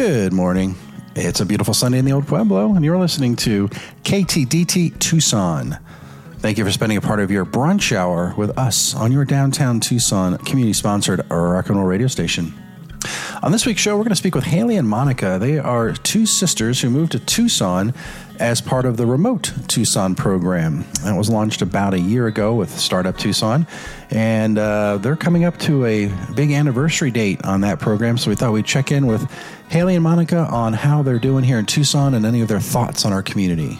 Good morning. It's a beautiful Sunday in the Old Pueblo, and you're listening to KTDT Tucson. Thank you for spending a part of your brunch hour with us on your downtown Tucson community sponsored rock and roll radio station. On this week's show, we're going to speak with Haley and Monica. They are two sisters who moved to Tucson as part of the Remote Tucson program. That was launched about a year ago with Startup Tucson. And uh, they're coming up to a big anniversary date on that program. So we thought we'd check in with Haley and Monica on how they're doing here in Tucson and any of their thoughts on our community.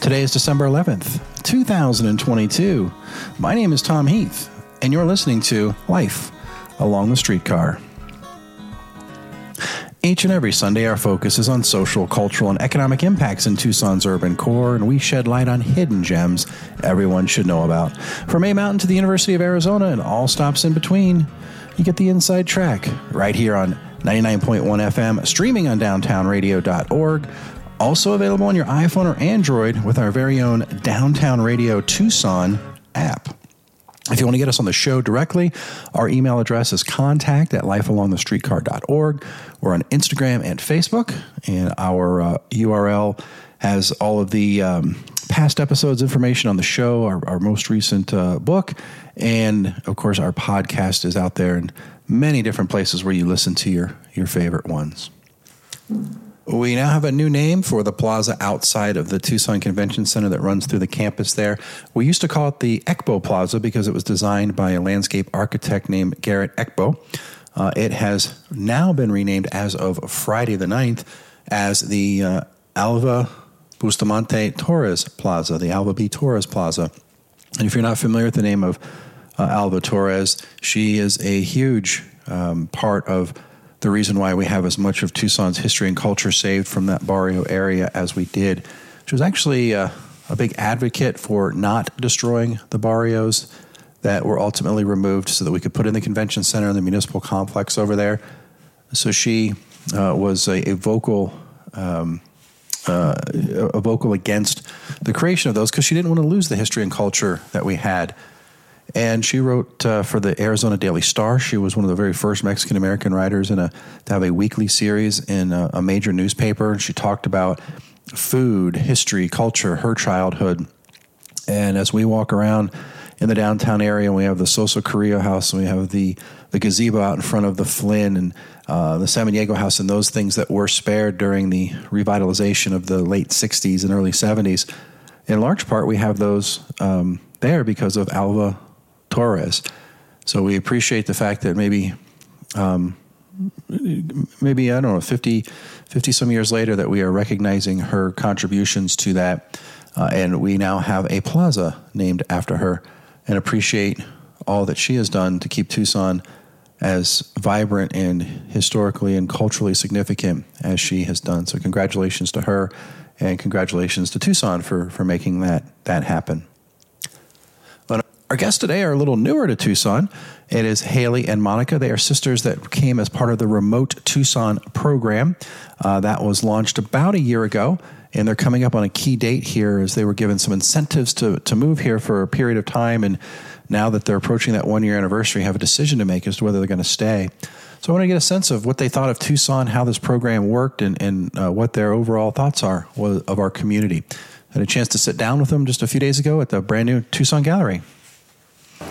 Today is December 11th, 2022. My name is Tom Heath, and you're listening to Life Along the Streetcar. Each and every Sunday, our focus is on social, cultural, and economic impacts in Tucson's urban core, and we shed light on hidden gems everyone should know about. From A Mountain to the University of Arizona and all stops in between, you get the inside track right here on 99.1 FM, streaming on downtownradio.org. Also available on your iPhone or Android with our very own Downtown Radio Tucson app. If you want to get us on the show directly, our email address is contact at lifealongthestreetcar.org. We're on Instagram and Facebook, and our uh, URL has all of the um, past episodes information on the show, our, our most recent uh, book, and of course, our podcast is out there in many different places where you listen to your, your favorite ones. We now have a new name for the plaza outside of the Tucson Convention Center that runs through the campus there. We used to call it the Eckbo Plaza because it was designed by a landscape architect named Garrett Eckbo. Uh, it has now been renamed as of Friday the 9th as the uh, Alva Bustamante Torres Plaza, the Alva B. Torres Plaza. And if you're not familiar with the name of uh, Alva Torres, she is a huge um, part of the reason why we have as much of Tucson's history and culture saved from that barrio area as we did. She was actually uh, a big advocate for not destroying the barrios that were ultimately removed so that we could put in the convention center and the municipal complex over there. So she uh, was a, a vocal. Um, uh, a vocal against the creation of those because she didn't want to lose the history and culture that we had and she wrote uh, for the Arizona Daily Star. She was one of the very first Mexican American writers in a, to have a weekly series in a, a major newspaper. And she talked about food, history, culture, her childhood. And as we walk around in the downtown area, we have the Sosa Carrillo House, and we have the, the gazebo out in front of the Flynn and uh, the Diego House, and those things that were spared during the revitalization of the late 60s and early 70s. In large part, we have those um, there because of Alva Torres. So we appreciate the fact that maybe, um, maybe I don't know, 50, 50 some years later, that we are recognizing her contributions to that, uh, and we now have a plaza named after her, and appreciate all that she has done to keep Tucson as vibrant and historically and culturally significant as she has done. So congratulations to her, and congratulations to Tucson for for making that that happen. Our guests today are a little newer to Tucson. It is Haley and Monica. They are sisters that came as part of the Remote Tucson program uh, that was launched about a year ago. And they're coming up on a key date here as they were given some incentives to, to move here for a period of time. And now that they're approaching that one year anniversary, have a decision to make as to whether they're going to stay. So I want to get a sense of what they thought of Tucson, how this program worked, and, and uh, what their overall thoughts are of our community. I had a chance to sit down with them just a few days ago at the brand new Tucson Gallery.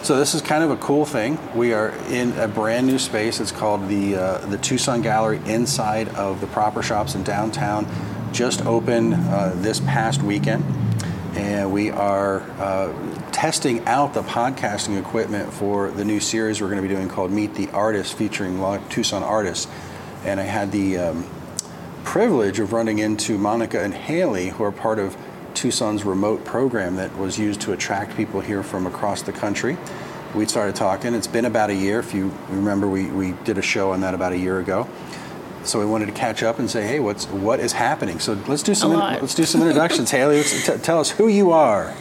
So this is kind of a cool thing. We are in a brand new space. It's called the uh, the Tucson Gallery inside of the Proper Shops in downtown. Just opened uh, this past weekend, and we are uh, testing out the podcasting equipment for the new series we're going to be doing called Meet the Artist, featuring Tucson artists. And I had the um, privilege of running into Monica and Haley, who are part of Tucson's remote program that was used to attract people here from across the country. We started talking. It's been about a year. If you remember, we, we did a show on that about a year ago. So we wanted to catch up and say, hey, what's what is happening? So let's do some in, let's do some introductions. Haley, let's t- tell us who you are.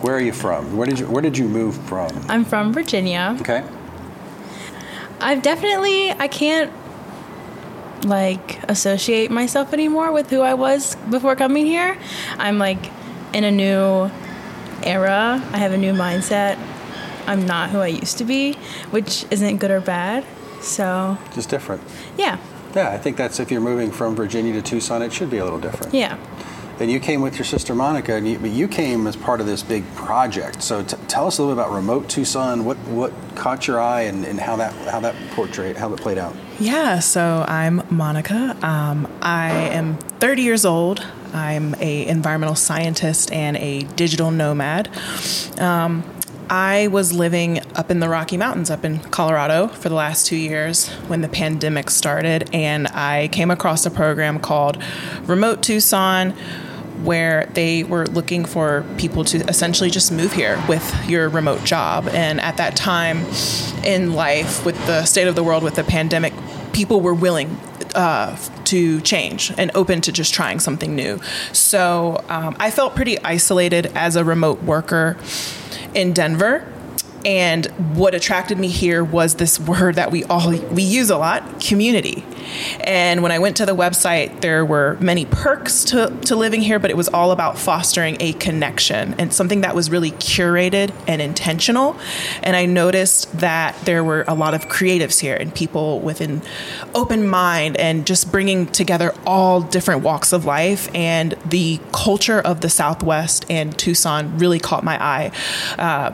Where are you from? Where did you Where did you move from? I'm from Virginia. Okay. I've definitely I can't like associate myself anymore with who I was before coming here. I'm like in a new era. I have a new mindset. I'm not who I used to be, which isn't good or bad. So just different. Yeah. Yeah, I think that's if you're moving from Virginia to Tucson, it should be a little different. Yeah. And you came with your sister Monica, and you, but you came as part of this big project. So t- tell us a little bit about Remote Tucson. What what caught your eye, and, and how that how that portrayed how that played out. Yeah, so I'm Monica. Um, I am 30 years old. I'm a environmental scientist and a digital nomad. Um, I was living up in the Rocky Mountains, up in Colorado, for the last two years when the pandemic started, and I came across a program called Remote Tucson where they were looking for people to essentially just move here with your remote job. And at that time in life, with the state of the world with the pandemic, people were willing uh, to change and open to just trying something new. So um, I felt pretty isolated as a remote worker in Denver. And what attracted me here was this word that we all we use a lot, community. And when I went to the website, there were many perks to, to living here, but it was all about fostering a connection and something that was really curated and intentional. And I noticed that there were a lot of creatives here and people with an open mind and just bringing together all different walks of life. And the culture of the Southwest and Tucson really caught my eye. Uh,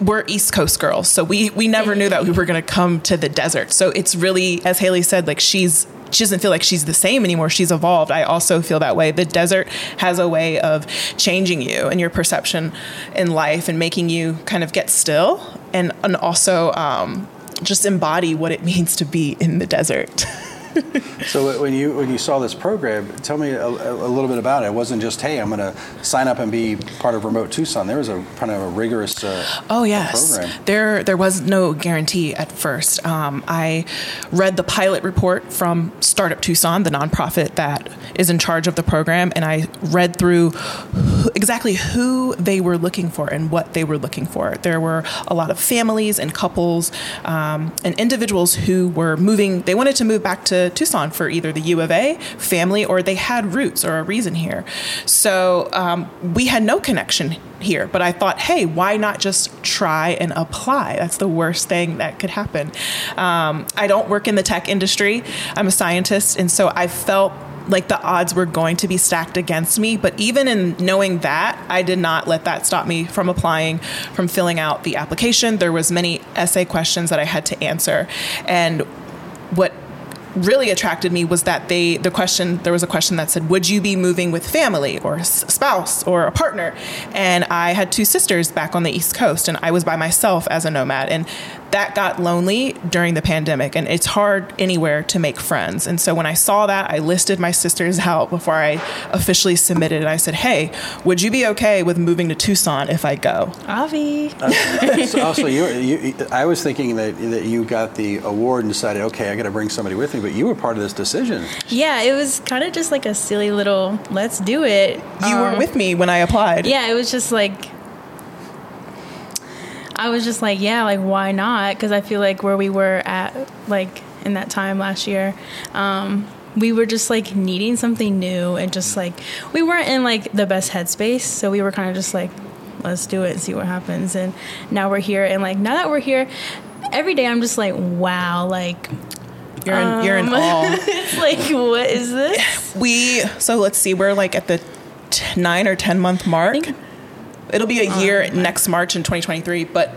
we're East Coast girls, so we we never knew that we were going to come to the desert. So it's really, as Haley said, like she's she doesn't feel like she's the same anymore. She's evolved. I also feel that way. The desert has a way of changing you and your perception in life and making you kind of get still and and also um, just embody what it means to be in the desert. so when you when you saw this program, tell me a, a, little bit about it. It wasn't just hey, I'm going to sign up and be part of Remote Tucson. There was a kind of a rigorous uh, oh yes program. there there was no guarantee at first. Um, I read the pilot report from Startup Tucson, the nonprofit that is in charge of the program, and I read through exactly who they were looking for and what they were looking for. There were a lot of families and couples um, and individuals who were moving. They wanted to move back to Tucson for either the U of A family or they had roots or a reason here. So um, we had no connection here, but I thought, hey, why not just try and apply? That's the worst thing that could happen. Um, I don't work in the tech industry, I'm a scientist, and so I felt like the odds were going to be stacked against me. But even in knowing that, I did not let that stop me from applying, from filling out the application. There was many essay questions that I had to answer. And what really attracted me was that they the question there was a question that said would you be moving with family or spouse or a partner? And i had two sisters back on the east coast and i was by myself as a nomad. And that got lonely during the pandemic and it's hard anywhere to make friends. And so when i saw that i listed my sisters out before i officially submitted and i said hey would you be okay with moving to tucson if i go? Avi. Uh, so also you, you, i was thinking that, that you got the award and decided okay i got to bring somebody with me but you were part of this decision. Yeah it was kind of just like a silly little let's do it. You um, were with me when i applied. Yeah it was just like I was just like, yeah, like why not? Because I feel like where we were at, like in that time last year, um, we were just like needing something new and just like we weren't in like the best headspace, so we were kind of just like, let's do it and see what happens. And now we're here, and like now that we're here, every day I'm just like, wow, like you're in, um, you're in awe. it's like, what is this? We so let's see, we're like at the t- nine or ten month mark. It'll be a year um, next March in 2023, but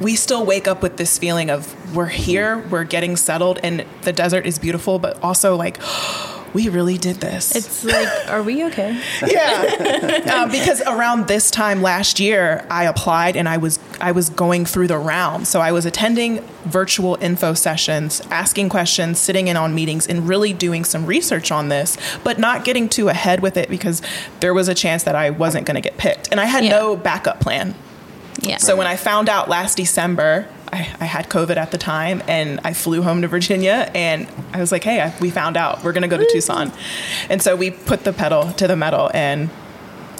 we still wake up with this feeling of we're here, we're getting settled, and the desert is beautiful, but also like, we really did this. It's like, are we okay? yeah, uh, because around this time last year, I applied and I was I was going through the round. So I was attending virtual info sessions, asking questions, sitting in on meetings, and really doing some research on this, but not getting too ahead with it because there was a chance that I wasn't going to get picked, and I had yeah. no backup plan. Yeah. So when I found out last December, I, I, had COVID at the time, and I flew home to Virginia, and I was like, "Hey, I, we found out we're gonna go to Tucson," and so we put the pedal to the metal, and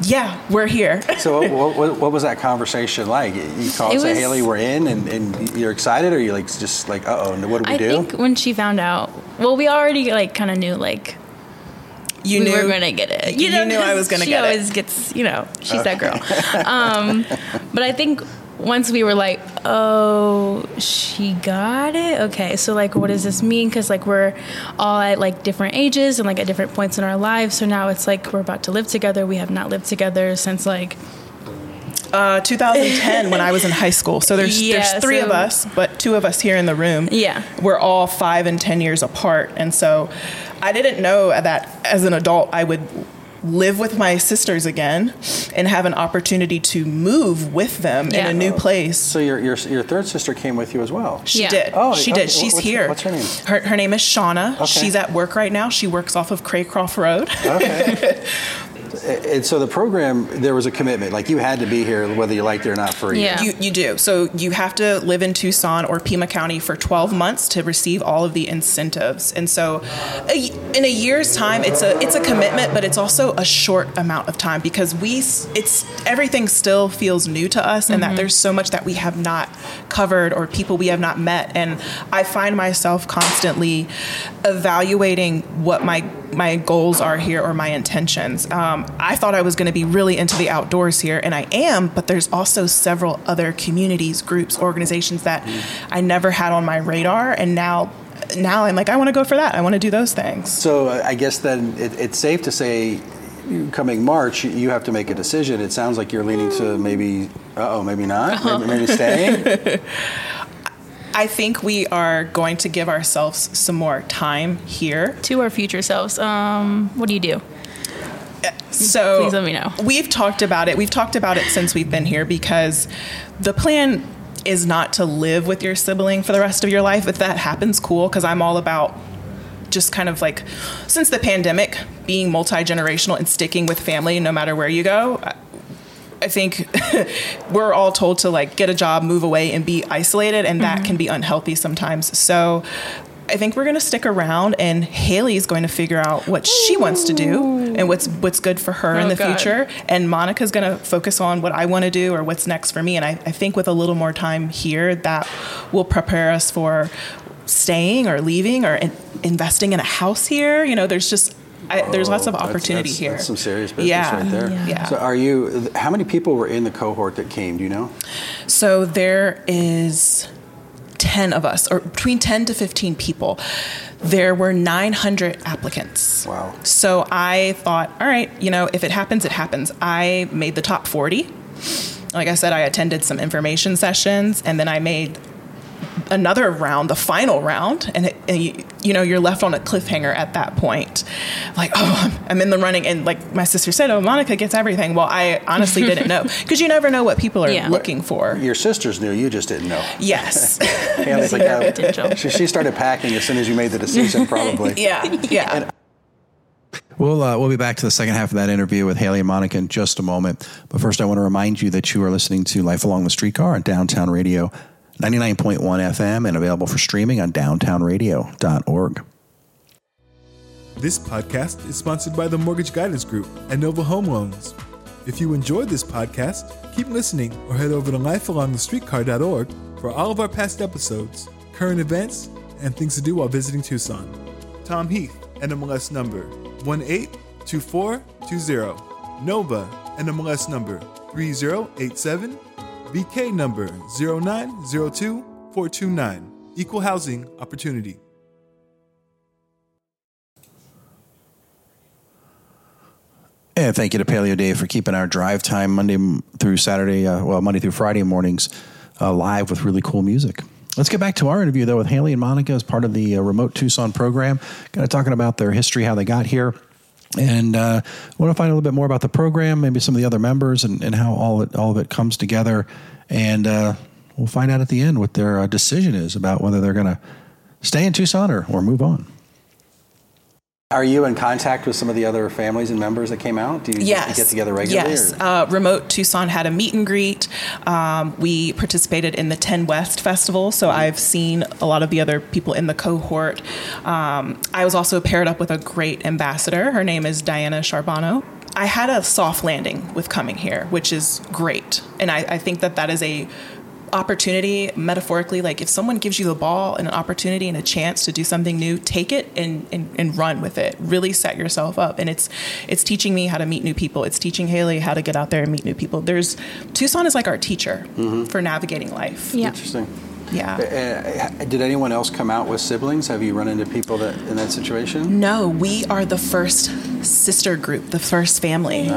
yeah, we're here. so what, what, what, was that conversation like? You called and say, Haley, we're in, and, and you're excited, or you're like just like, uh oh, what do we I do? I think when she found out, well, we already like kind of knew like you knew we knew were gonna get it. You, you know, knew I was gonna get it. She always gets, you know, she's okay. that girl. Um, but I think once we were like, oh, she got it. Okay, so like, what does this mean? Because like we're all at like different ages and like at different points in our lives. So now it's like we're about to live together. We have not lived together since like Uh, 2010 when I was in high school. So there's Yeah, there's three of us, but two of us here in the room. Yeah. We're all five and ten years apart, and so I didn't know that as an adult I would live with my sisters again and have an opportunity to move with them Yeah. in a new place. So your, your your third sister came with you as well. She Yeah. did. Oh, she okay. did. She's What's- here. what's her name? Her, her name is Shauna. Okay. She's at work right now. She works off of Craycroft Road. Okay. and so the program, there was a commitment. Like you had to be here, whether you liked it or not, for a year. Yeah. You, you do. So you have to live in Tucson or Pima County for 12 months to receive all of the incentives. And so a, in a year's time, it's a it's a commitment, but it's also a short amount of time because we it's everything still feels new to us, and that mm-hmm. there's so much that we have not covered or people we have not met. And I find myself constantly evaluating what my my goals are here or my intentions. Um, I thought I was going to be really into the outdoors here, and I am, but there's also several other communities, groups, organizations that I never had on my radar, and now. Now I'm like, I want to go for that. I want to do those things. So I guess then it, it's safe to say, coming March, you have to make a decision. It sounds like you're leaning to maybe, uh oh, maybe not, maybe, maybe staying. I think we are going to give ourselves some more time here. to our future selves. Um, what do you do? So Please let me know. We've talked about it. We've talked about it since we've been here because the plan is not to live with your sibling for the rest of your life. If that happens, cool, because I'm all about just kind of like since the pandemic being multi-generational and sticking with family no matter where you go. I- think we're all told to like get a job, move away, and be isolated, and that mm-hmm. can be unhealthy sometimes. So I think we're going to stick around, and Haley's going to figure out what she wants to do and what's what's good for her oh, in Oh, the God. future. And Monica's going to focus on what I want to do or what's next for me. And I, I think with a little more time here, that will prepare us for staying or leaving or in, investing in a house here. You know, there's just I, there's lots of oh, That's- opportunity that's- here. That's some serious business Yeah. right there. Yeah. So are you? How many people were in the cohort that came? Do you know? So there is 10 of us, or between 10 to 15 people. There were 900 applicants. Wow. So I thought, all right, you know, if it happens, it happens. I made the top 40. Like I said, I attended some information sessions and then I made another round, the final round, and, it, and you, you know you're left on a cliffhanger at that point. Like, oh, I'm, I'm in the running, and like my sister said, oh, Monica gets everything. Well, I honestly didn't know because you never know what people are Yeah. looking for. Your sisters knew. You just didn't know. Yes. Haley's like, Zero uh, she, she started packing as soon as you made the decision, probably. yeah. Yeah. We'll, uh, we'll be back to the second half of that interview with Haley and Monica in just a moment. But first, I want to remind you that you are listening to Life Along the Streetcar on Downtown Radio 99.1 FM and available for streaming on downtownradio.org. This podcast is sponsored by the Mortgage Guidance Group and Nova Home Loans. If you enjoyed this podcast, keep listening or head over to lifealongthestreetcar.org for all of our past episodes, current events, and things to do while visiting Tucson. Tom Heath, NMLS number 182420. Nova, NMLS number 3087. BK number 0902429. Equal Housing Opportunity. And thank you to Paleo Dave for keeping our drive time Monday through Saturday, uh, well, Monday through Friday mornings uh, live with really cool music. Let's get back to our interview, though, with Haley and Monica as part of the uh, Remote Tucson program. Kind of talking about their history, how they got here. And uh, want to find a little bit more about the program, maybe some of the other members, and, and how all it, all of it comes together. And uh, we'll find out at the end what their uh, decision is about whether they're going to stay in Tucson or, or move on. Are you in contact with some of the other families and members that came out? Do you Yes. get together regularly? Yes. Uh, Remote Tucson had a meet and greet. Um, we participated in the 10 West Festival, so I've seen a lot of the other people in the cohort. Um, I was also paired up with a great ambassador. Her name is Diana Charbonneau. I had a soft landing with coming here, which is great. And I, I think that that is a opportunity metaphorically like if someone gives you the ball and an opportunity and a chance to do something new take it and, and, and run with it. Really set yourself up. And it's it's teaching me how to meet new people. It's teaching Haley how to get out there and meet new people. There's Tucson is like our teacher for navigating life. Yeah. Interesting. Yeah. Uh, did anyone else come out with siblings? Have you run into people that in that situation? No, we are the first sister group, the first family.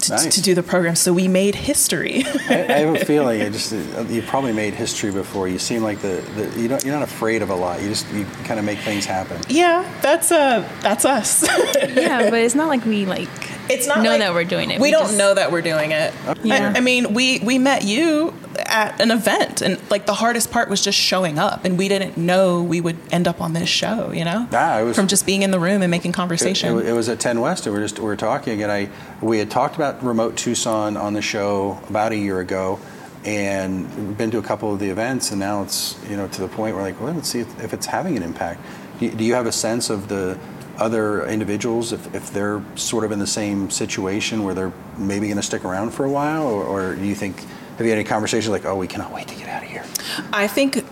To, Nice. to do the program, so we made history. I, I have a feeling. I just uh, you probably made history before. You seem like the, the you don't you're not afraid of a lot. You just you kind of make things happen. yeah, that's uh, that's us. yeah, but it's not like we like it's not know like- that we're doing it. We, don't just- know that we're doing it. Yeah. I, I mean, we we met you at an event, and like the hardest part was just showing up, and we didn't know we would end up on this show. You know, Ah, it was- from just being in the room and making conversation. it, it was at 10 West, and we were just we were talking, and I we had talked about remote Tucson on the show about a year ago, and we've been to a couple of the events, and now it's you know to the point where like, well, let's see if, if it's having an impact. Do do you have a sense of the other individuals if, if they're sort of in the same situation where they're maybe going to stick around for a while, or, or do you think have you had any conversations like, oh, we cannot wait to get out of here? I think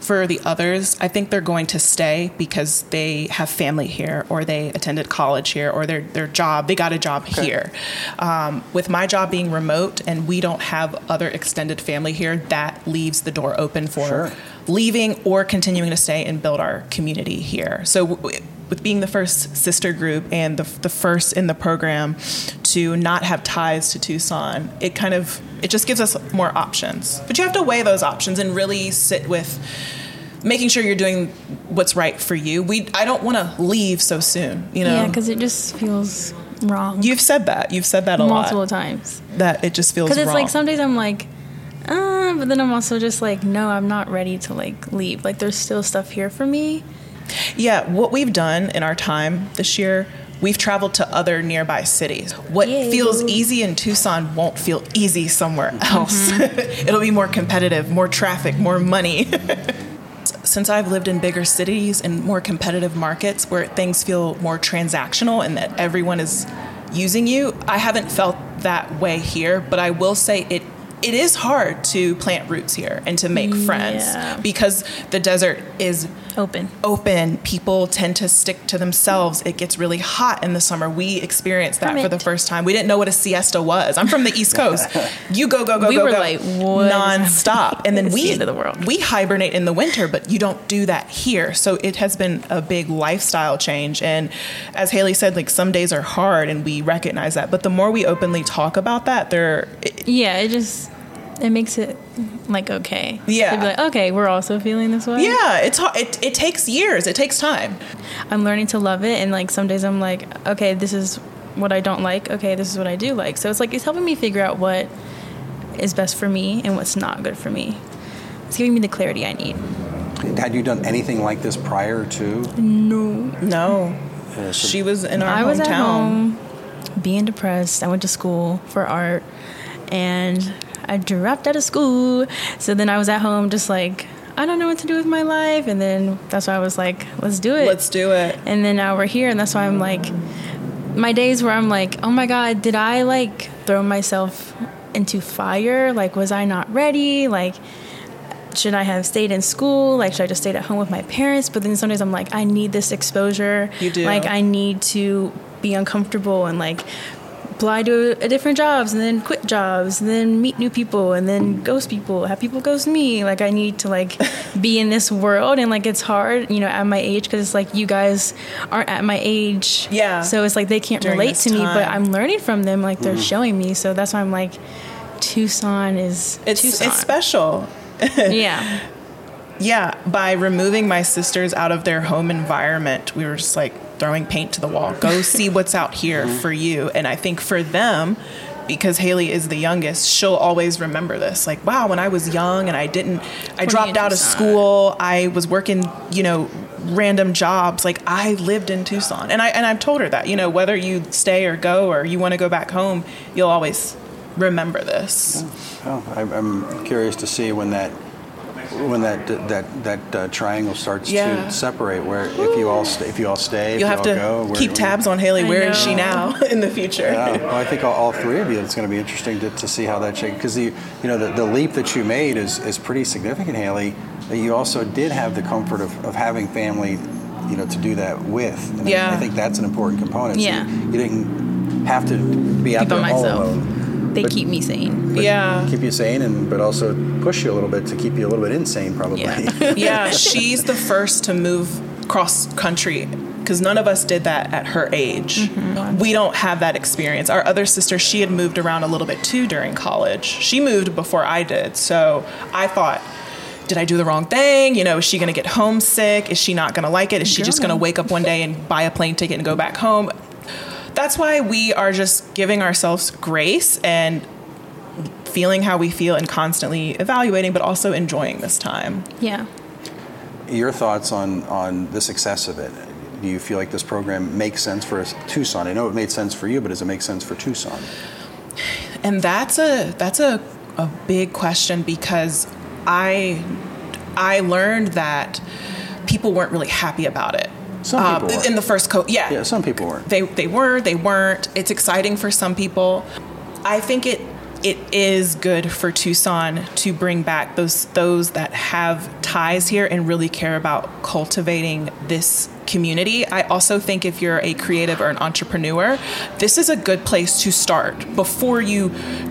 for the others, I think they're going to stay because they have family here, or they attended college here, or their their job they got a job here. Um, with my job being remote, and we don't have other extended family here, that leaves the door open for Sure. leaving or continuing to stay and build our community here. So. W- with being the first sister group and the, the first in the program to not have ties to Tucson, it kind of it just gives us more options. But you have to weigh those options and really sit with making sure you're doing what's right for you. We I don't want to leave so soon. You know, Yeah, because it just feels wrong you've said that. You've said that a multiple lot. times. That it just feels Because it's wrong. like some days I'm like, uh, but then I'm also just like, no, I'm not ready to like leave. Like there's still stuff here for me. Yeah, what we've done in our time this year, we've traveled to other nearby cities. What Yay. feels easy in Tucson won't feel easy somewhere mm-hmm. else. It'll be more competitive, more traffic, more money. Since I've lived in bigger cities and more competitive markets where things feel more transactional and that everyone is using you, I haven't felt that way here, but I will say it it is hard to plant roots here and to make friends Yeah. because the desert is Open. open, people tend to stick to themselves. It gets really hot in the summer. We experienced that for the first time. We didn't know what a siesta was. I'm from the East Coast. You go, go, go, We go, were go, like, what nonstop. And then we the world. we hibernate in the winter, but you don't do that here. So it has been a big lifestyle change. And as Haley said, like some days are hard, and we recognize that. But the more we openly talk about that, there Yeah, it just it makes it like okay. Yeah. To be like, okay, we're also feeling this way. yeah, it's hard. It, it takes years. It takes time. I'm learning to love it, and like some days I'm like, okay, this is what I don't like. Okay, this is what I do like. So it's like it's helping me figure out what is best for me and what's not good for me. It's giving me the clarity I need. Had you done anything like this prior to? No, No. she was in our I was at hometown. home being depressed. I went to school for art and I dropped out of school. So then I was at home just like, I don't know what to do with my life. And then that's why I was like, let's do it. Let's do it. and then now we're here. And that's why I'm like, my days where I'm like, oh my God, did I like throw myself into fire? Like, was I not ready? Like, should I have stayed in school? Like, should I just stayed at home with my parents? But then sometimes I'm like, I need this exposure. You do. Like, I need to be uncomfortable and like apply to a different jobs and then quit jobs and then meet new people and then ghost people, have people ghost me. Like, I need to like be in this world and like it's hard, you know, at my age because it's like you guys aren't at my age. Yeah. So it's like they can't During relate this to me, but. I'm learning from them. Like, they're mm. showing me. So that's why I'm like, Tucson is It's Tucson. it's special. yeah. Yeah, by removing my sisters out of their home environment, we were just like throwing paint to the wall. Go see what's out here mm-hmm. for you. And I think for them, because Haley is the youngest, she'll always remember this. Like, wow, when I was young and I didn't, I dropped out of school. I was working, you know, random jobs. Like I lived in Tucson, and I and I've told her that. You know, whether you stay or go or you want to go back home, you'll always remember this. Oh, I- I'm curious to see when that when that that that uh, triangle starts Yeah. to separate. Where if you all st- if you all stay, You'll you have all to go, where, keep tabs on Haley. I Where is she now in the future? Yeah, well, I think all, all three of you. It's going to be interesting to, to see how that shakes because the you know the, the leap that you made is is pretty significant, Haley. That you also did have the comfort of, of having family you know to do that with. And I- Yeah. I, think that's an important component. So Yeah. you, you didn't have to be out Be by there all myself. alone. They But- keep me sane. Yeah. keep you sane and but also push you a little bit to keep you a little bit insane probably. Yeah. yeah, she's the first to move cross country because none of us did that at her age. Mm-hmm. We don't have that experience. Our other sister, she had moved around a little bit too during college. She moved before I did. So I thought, did I do the wrong thing? You know, is she going to get homesick? Is she not going to like it? Is she just going to wake up one day and buy a plane ticket and go back home? That's why we are just giving ourselves grace and feeling how we feel and constantly evaluating, but also enjoying this time. Yeah. Your thoughts on on the success of it? Do you feel like this program makes sense for us, Tucson? I know it made sense for you, but does it make sense for Tucson? And that's a that's a, a big question because I I learned that people weren't really happy about it. Some Uh, people were. in the first co yeah. Yeah, some people weren't. They they were, they weren't. It's exciting for some people. I think it it is good for Tucson to bring back those those that have ties here and really care about cultivating this community. I also think if you're a creative or an entrepreneur, this is a good place to start before you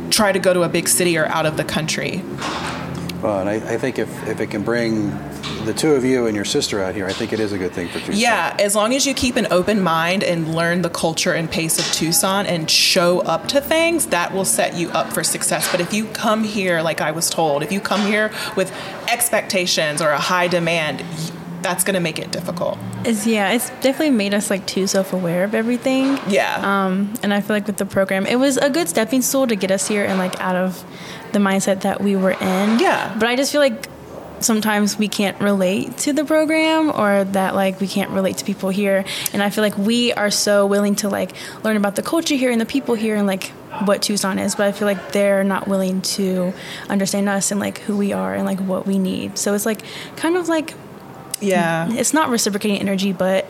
try to go to a big city or out of the country. Well, and I, I think if, if it can bring the two of you and your sister out here, I think it is a good thing for Tucson. Yeah, as long as you keep an open mind and learn the culture and pace of Tucson and show up to things, that will set you up for success. But if you come here, like I was told, if you come here with expectations or a high demand, that's going to make it difficult. It's yeah, it's definitely made us like too self aware of everything. Yeah. Um, and I feel like with the program, it was a good stepping stool to get us here and like out of the mindset that we were in. Yeah. But I just feel like sometimes we can't relate to the program or that like we can't relate to people here and i feel like we are so willing to like learn about the culture here and the people here and like what tucson is but i feel like they're not willing to understand us and like who we are and like what we need so it's like kind of like yeah. it's not reciprocating energy, but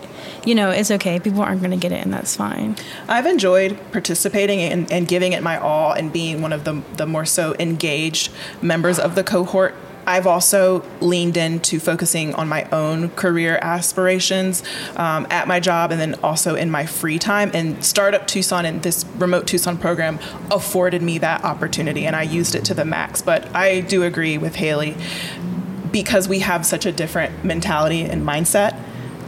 you know, it's okay. People aren't going to get it, and that's fine. I've enjoyed participating and, and giving it my all and being one of the, the more so engaged members of the cohort. I've also leaned into focusing on my own career aspirations um, at my job and then also in my free time. And Startup Tucson and this remote Tucson program afforded me that opportunity, and I used it to the max. But I do agree with Haley because we have such a different mentality and mindset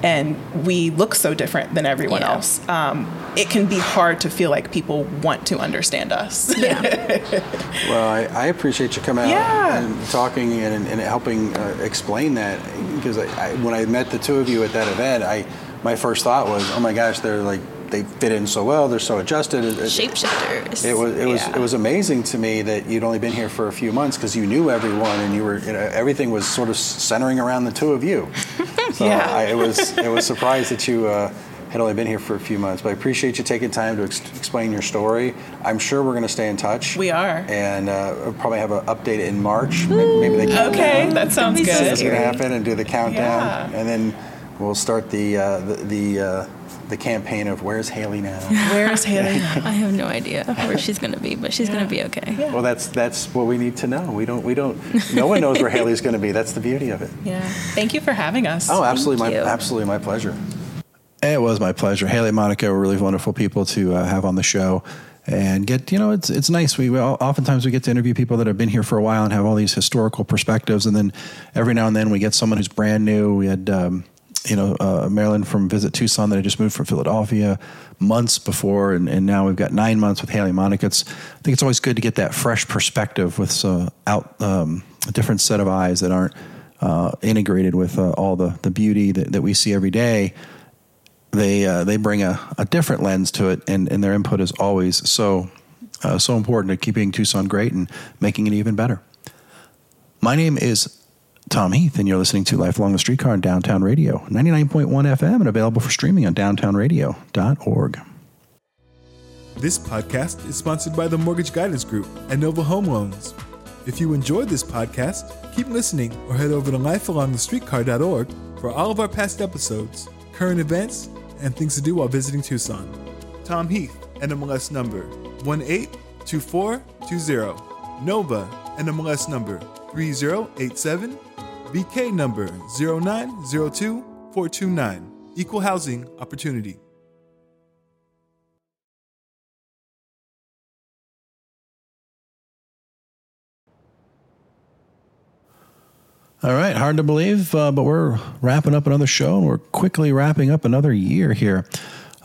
and we look so different than everyone Yeah. else um, it can be hard to feel like people want to understand us Yeah, Well, I, I appreciate you coming out Yeah. and talking and, and helping uh, explain that because I, I, when I met the two of you at that event, I my first thought was, oh my gosh, they're like they fit in so well, they're so adjusted. It, it- shapeshifters. It was it was Yeah. it was amazing to me that you'd only been here for a few months because you knew everyone and you were you know, everything was sort of centering around the two of you. So Yeah. I, it was it was surprised that you uh, had only been here for a few months. But I appreciate you taking time to ex- explain your story. I'm sure we're going to stay in touch. We are. and uh, we'll probably have an update in March. Maybe, maybe they count okay down. that sounds That'd be so good That's going to happen and do the countdown, Yeah. and then we'll start the uh, the the, uh, the campaign of where's Haley now. where's haley I have no idea where she's going to be, but she's going to be okay. Well, that's that's what we need to know. We don't we don't. No one knows where Haley's going to be. That's the beauty of it. yeah thank you for having us Oh, absolutely, my you. absolutely my pleasure. It was my pleasure. Haley and Monica were really wonderful people to uh, have on the show. And get you know it's it's nice. We, we all, oftentimes we get to interview people that have been here for a while and have all these historical perspectives, and then every now and then we get someone who's brand new. We had um, you know uh, Marilyn from Visit Tucson that had just moved from Philadelphia months before, and, and now we've got nine months with Haley and Monica. It's, I think it's always good to get that fresh perspective with uh, out um, a different set of eyes that aren't uh, integrated with uh, all the the beauty that, that we see every day they uh, they bring a, a different lens to it, and, and their input is always so uh, so important to keeping Tucson great and making it even better. My name is Tom Heath, and you're listening to Life Along the Streetcar on Downtown Radio, 99.1 FM, and available for streaming on downtownradio.org. This podcast is sponsored by the Mortgage Guidance Group and Nova Home Loans. If you enjoyed this podcast, keep listening or head over to lifealongthestreetcar.org for all of our past episodes, current events, and things to do while visiting Tucson. Tom Heath, NMLS number 182420. Nova, NMLS number 3087. BK number 0902429. equal housing opportunity. All right, hard to believe, uh, but we're wrapping up another show and we're quickly wrapping up another year here.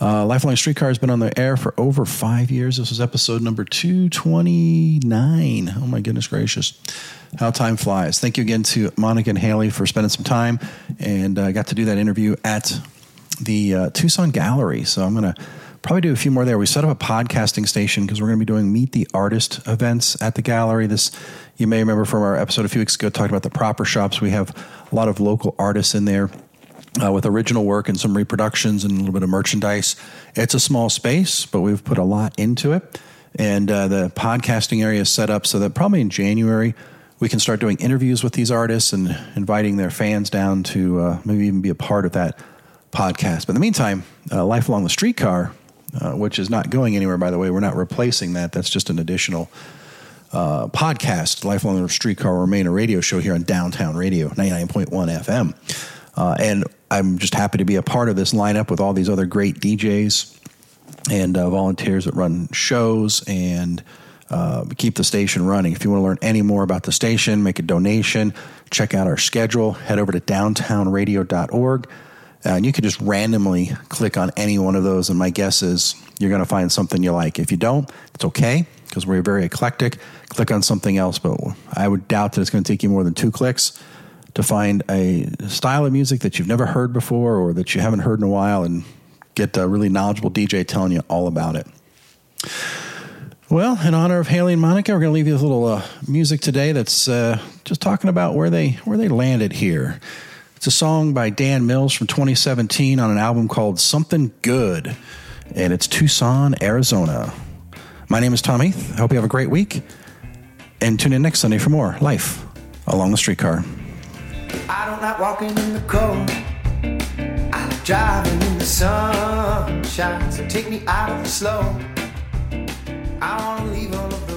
Uh, Lifelong Streetcar has been on the air for over five years. This was episode number 229. Oh, my goodness gracious. How time flies. Thank you again to Monica and Haley for spending some time and uh, got to do that interview at the uh, Tucson Gallery. So I'm going to probably do a few more there. We set up a podcasting station because we're going to be doing Meet the Artist events at the gallery. This you may remember from our episode a few weeks ago talking about the proper shops. We have a lot of local artists in there. Uh, with original work and some reproductions and a little bit of merchandise. It's a small space, but we've put a lot into it. And uh, the podcasting area is set up so that probably in January we can start doing interviews with these artists and inviting their fans down to uh, maybe even be a part of that podcast. But in the meantime, uh, Life Along the Streetcar, uh, which is not going anywhere, by the way, we're not replacing that. That's just an additional uh, podcast. Life Along the Streetcar will remain a radio show here on Downtown Radio, 99.1 FM. Uh, and I'm just happy to be a part of this lineup with all these other great DJs and uh, volunteers that run shows and uh, keep the station running. If you want to learn any more about the station, make a donation, check out our schedule, head over to downtownradio.org. Uh, and you can just randomly click on any one of those. And my guess is you're going to find something you like. If you don't, it's okay because we're very eclectic. Click on something else, but I would doubt that it's going to take you more than two clicks to find a style of music that you've never heard before or that you haven't heard in a while and get a really knowledgeable DJ telling you all about it. Well, in honor of Haley and Monica, we're going to leave you with a little uh, music today that's uh, just talking about where they where they landed here. It's a song by Dan Mills from 2017 on an album called Something Good, and it's Tucson, Arizona. My name is Tom Heath. I hope you have a great week, and tune in next Sunday for more Life Along the Streetcar. I don't like walking in the cold. I like driving in the sunshine. So take me out of the slow. I wanna leave all of